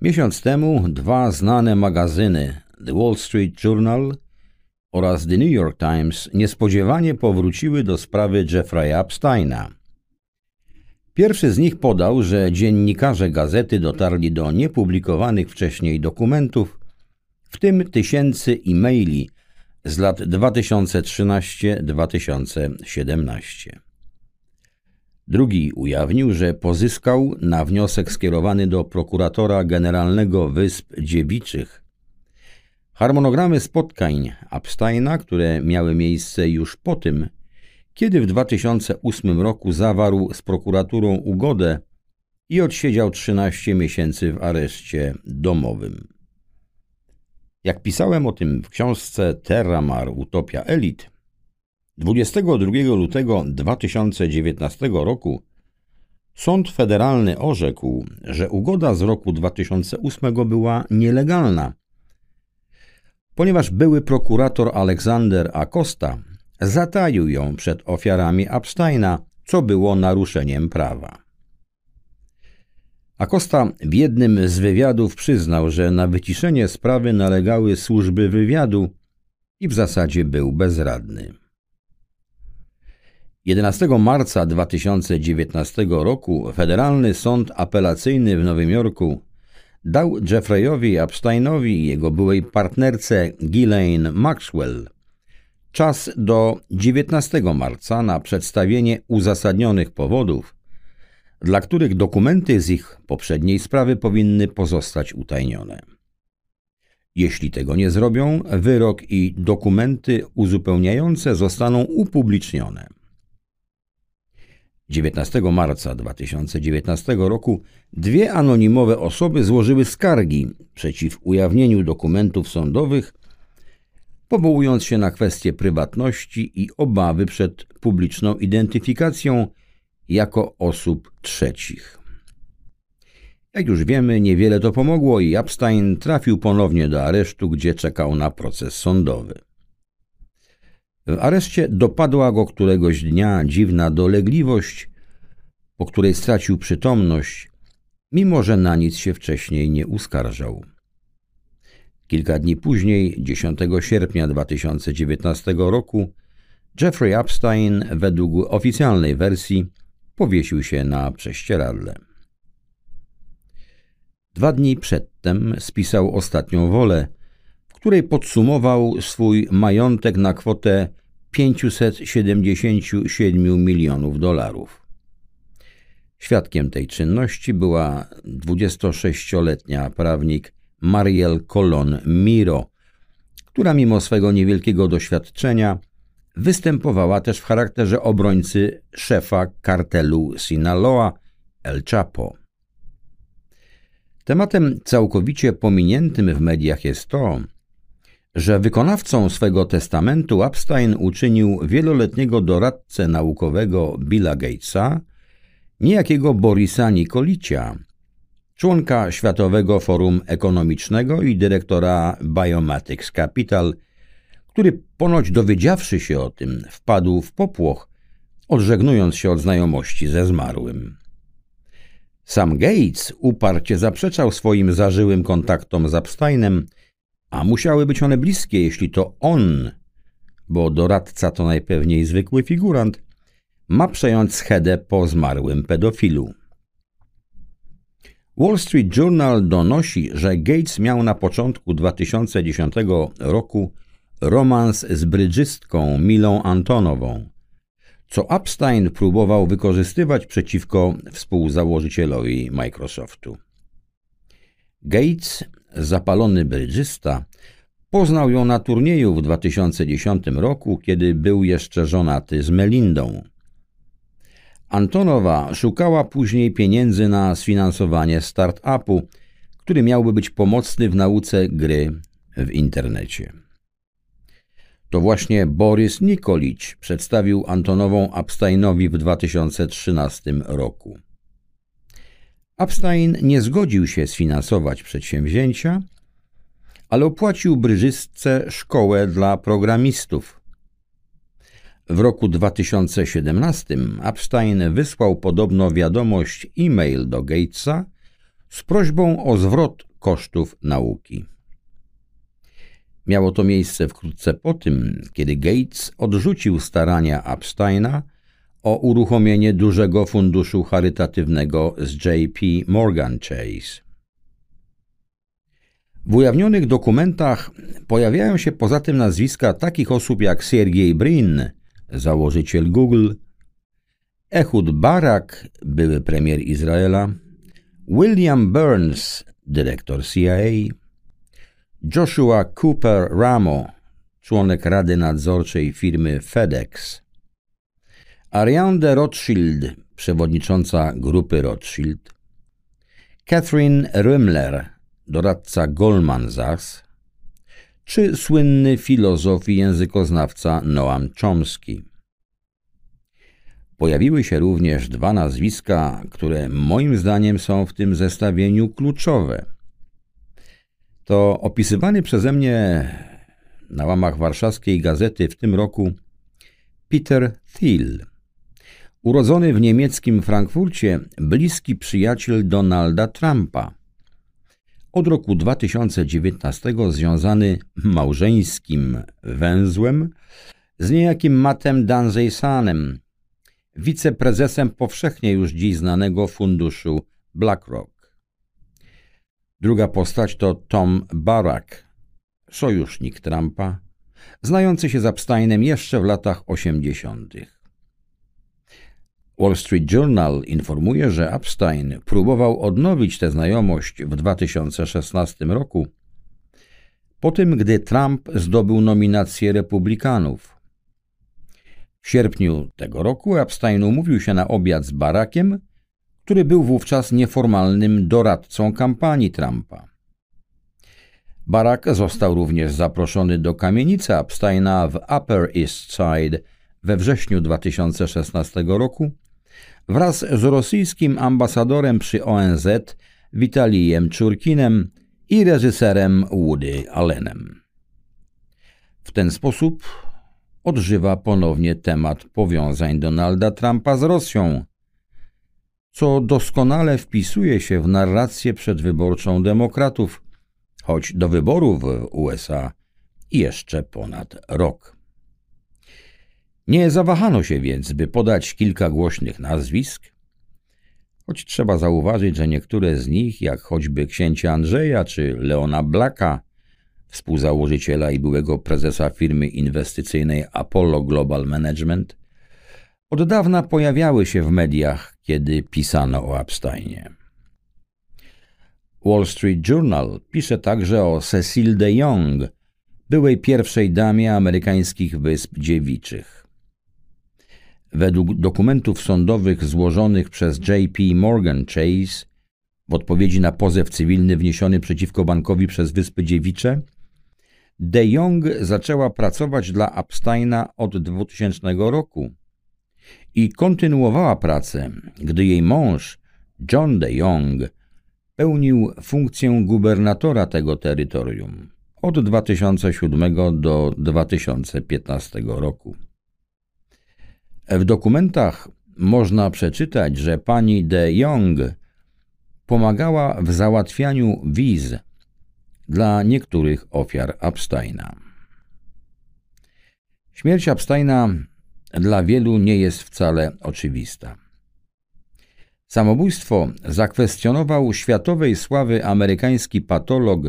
Miesiąc temu dwa znane magazyny The Wall Street Journal oraz The New York Times niespodziewanie powróciły do sprawy Jeffrey Epsteina. Pierwszy z nich podał, że dziennikarze gazety dotarli do niepublikowanych wcześniej dokumentów, w tym tysięcy e-maili z lat 2013-2017. Drugi ujawnił, że pozyskał na wniosek skierowany do prokuratora generalnego Wysp Dziewiczych harmonogramy spotkań Epsteina, które miały miejsce już po tym, kiedy w 2008 roku zawarł z prokuraturą ugodę i odsiedział 13 miesięcy w areszcie domowym. Jak pisałem o tym w książce Terramar Utopia Elit, 22 lutego 2019 roku Sąd Federalny orzekł, że ugoda z roku 2008 była nielegalna, ponieważ były prokurator Aleksander Acosta zataił ją przed ofiarami Epsteina, co było naruszeniem prawa. Acosta w jednym z wywiadów przyznał, że na wyciszenie sprawy nalegały służby wywiadu i w zasadzie był bezradny. 11 marca 2019 roku Federalny Sąd Apelacyjny w Nowym Jorku dał Jeffreyowi Epsteinowi i jego byłej partnerce Ghislaine Maxwell czas do 19 marca na przedstawienie uzasadnionych powodów, dla których dokumenty z ich poprzedniej sprawy powinny pozostać utajnione. Jeśli tego nie zrobią, wyrok i dokumenty uzupełniające zostaną upublicznione. 19 marca 2019 roku dwie anonimowe osoby złożyły skargi przeciw ujawnieniu dokumentów sądowych, powołując się na kwestie prywatności i obawy przed publiczną identyfikacją jako osób trzecich. Jak już wiemy, niewiele to pomogło i Epstein trafił ponownie do aresztu, gdzie czekał na proces sądowy. W areszcie dopadła go któregoś dnia dziwna dolegliwość, po której stracił przytomność, mimo że na nic się wcześniej nie uskarżał. Kilka dni później, 10 sierpnia 2019 roku, Jeffrey Epstein, według oficjalnej wersji, powiesił się na prześcieradle. Dwa dni przedtem spisał ostatnią wolę, której podsumował swój majątek na kwotę 577 milionów dolarów. Świadkiem tej czynności była 26-letnia prawnik Mariel Colon Miro, która mimo swego niewielkiego doświadczenia występowała też w charakterze obrońcy szefa kartelu Sinaloa El Chapo. Tematem całkowicie pominiętym w mediach jest to, że wykonawcą swego testamentu Epstein uczynił wieloletniego doradcę naukowego Billa Gatesa, niejakiego Borisa Nikolicia, członka Światowego Forum Ekonomicznego i dyrektora Biomatics Capital, który ponoć dowiedziawszy się o tym, wpadł w popłoch, odżegnując się od znajomości ze zmarłym. Sam Gates uparcie zaprzeczał swoim zażyłym kontaktom z Epsteinem, a musiały być one bliskie, jeśli to on, bo doradca to najpewniej zwykły figurant, ma przejąć schedę po zmarłym pedofilu. Wall Street Journal donosi, że Gates miał na początku 2010 roku romans z brydżystką Milą Antonową, co Epstein próbował wykorzystywać przeciwko współzałożycielowi Microsoftu. Gates, zapalony brydżysta, poznał ją na turnieju w 2010 roku, kiedy był jeszcze żonaty z Melindą. Antonowa szukała później pieniędzy na sfinansowanie start-upu, który miałby być pomocny w nauce gry w internecie. To właśnie Borys Nikolić przedstawił Antonową Epsteinowi w 2013 roku. Epstein nie zgodził się sfinansować przedsięwzięcia, ale opłacił bryżystce szkołę dla programistów. W roku 2017 Epstein wysłał podobno wiadomość e-mail do Gatesa z prośbą o zwrot kosztów nauki. Miało to miejsce wkrótce po tym, kiedy Gates odrzucił starania Epsteina o uruchomienie dużego funduszu charytatywnego z JP Morgan Chase. W ujawnionych dokumentach pojawiają się poza tym nazwiska takich osób jak Sergiej Brin, założyciel Google, Ehud Barak, były premier Izraela, William Burns, dyrektor CIA, Joshua Cooper Ramo, członek Rady Nadzorczej firmy FedEx, Ariane de Rothschild, przewodnicząca grupy Rothschild, Catherine Rümmler, doradca Goldman Sachs, czy słynny filozof i językoznawca Noam Chomsky. Pojawiły się również dwa nazwiska, które moim zdaniem są w tym zestawieniu kluczowe. To opisywany przeze mnie na łamach warszawskiej gazety w tym roku Peter Thiel, urodzony w niemieckim Frankfurcie, bliski przyjaciel Donalda Trumpa. Od roku 2019 związany małżeńskim węzłem z niejakim Mattem Danzeysanem, wiceprezesem powszechnie już dziś znanego funduszu BlackRock. Druga postać to Tom Barak, sojusznik Trumpa, znający się z Epsteinem jeszcze w latach 80. Wall Street Journal informuje, że Epstein próbował odnowić tę znajomość w 2016 roku, po tym gdy Trump zdobył nominację Republikanów. W sierpniu tego roku Epstein umówił się na obiad z Barackiem, który był wówczas nieformalnym doradcą kampanii Trumpa. Barack został również zaproszony do kamienicy Epsteina w Upper East Side we wrześniu 2016 roku wraz z rosyjskim ambasadorem przy ONZ Witalijem Czurkinem i reżyserem Woody Allenem. W ten sposób odżywa ponownie temat powiązań Donalda Trumpa z Rosją, co doskonale wpisuje się w narrację przedwyborczą demokratów, choć do wyborów w USA jeszcze ponad rok. Nie zawahano się więc, by podać kilka głośnych nazwisk, choć trzeba zauważyć, że niektóre z nich, jak choćby księcia Andrzeja czy Leona Blaka, współzałożyciela i byłego prezesa firmy inwestycyjnej Apollo Global Management, od dawna pojawiały się w mediach, kiedy pisano o Epsteinie. Wall Street Journal pisze także o Cecil de Jong, byłej pierwszej damie amerykańskich Wysp Dziewiczych. Według dokumentów sądowych złożonych przez JP Morgan Chase w odpowiedzi na pozew cywilny wniesiony przeciwko bankowi przez Wyspy Dziewicze, De Jong zaczęła pracować dla Epsteina od 2000 roku i kontynuowała pracę, gdy jej mąż, John De Jong, pełnił funkcję gubernatora tego terytorium od 2007 do 2015 roku. W dokumentach można przeczytać, że pani De Jong pomagała w załatwianiu wiz dla niektórych ofiar Epsteina. Śmierć Epsteina dla wielu nie jest wcale oczywista. Samobójstwo zakwestionował światowej sławy amerykański patolog,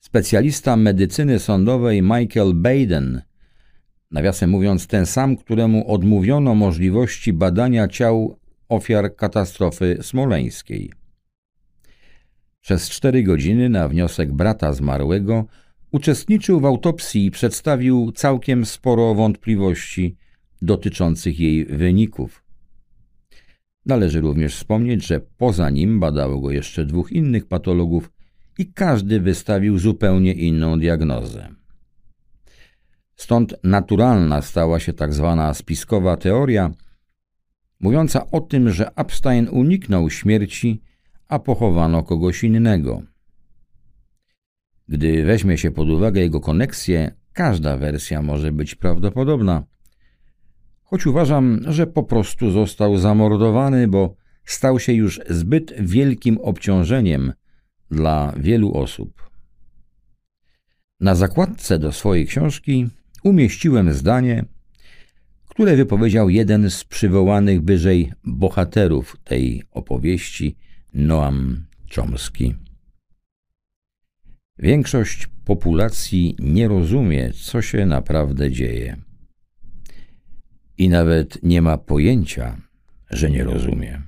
specjalista medycyny sądowej Michael Baden, nawiasem mówiąc ten sam, któremu odmówiono możliwości badania ciał ofiar katastrofy smoleńskiej. Przez cztery godziny na wniosek brata zmarłego uczestniczył w autopsji i przedstawił całkiem sporo wątpliwości dotyczących jej wyników. Należy również wspomnieć, że poza nim badało go jeszcze dwóch innych patologów i każdy wystawił zupełnie inną diagnozę. Stąd naturalna stała się tak zwana spiskowa teoria, mówiąca o tym, że Epstein uniknął śmierci a pochowano kogoś innego. Gdy weźmie się pod uwagę jego koneksję, każda wersja może być prawdopodobna. Choć uważam, że po prostu został zamordowany, bo stał się już zbyt wielkim obciążeniem dla wielu osób. Na zakładce do swojej książki umieściłem zdanie, które wypowiedział jeden z przywołanych wyżej bohaterów tej opowieści, Noam Chomsky. Większość populacji nie rozumie, co się naprawdę dzieje. I nawet nie ma pojęcia, że nie rozumie.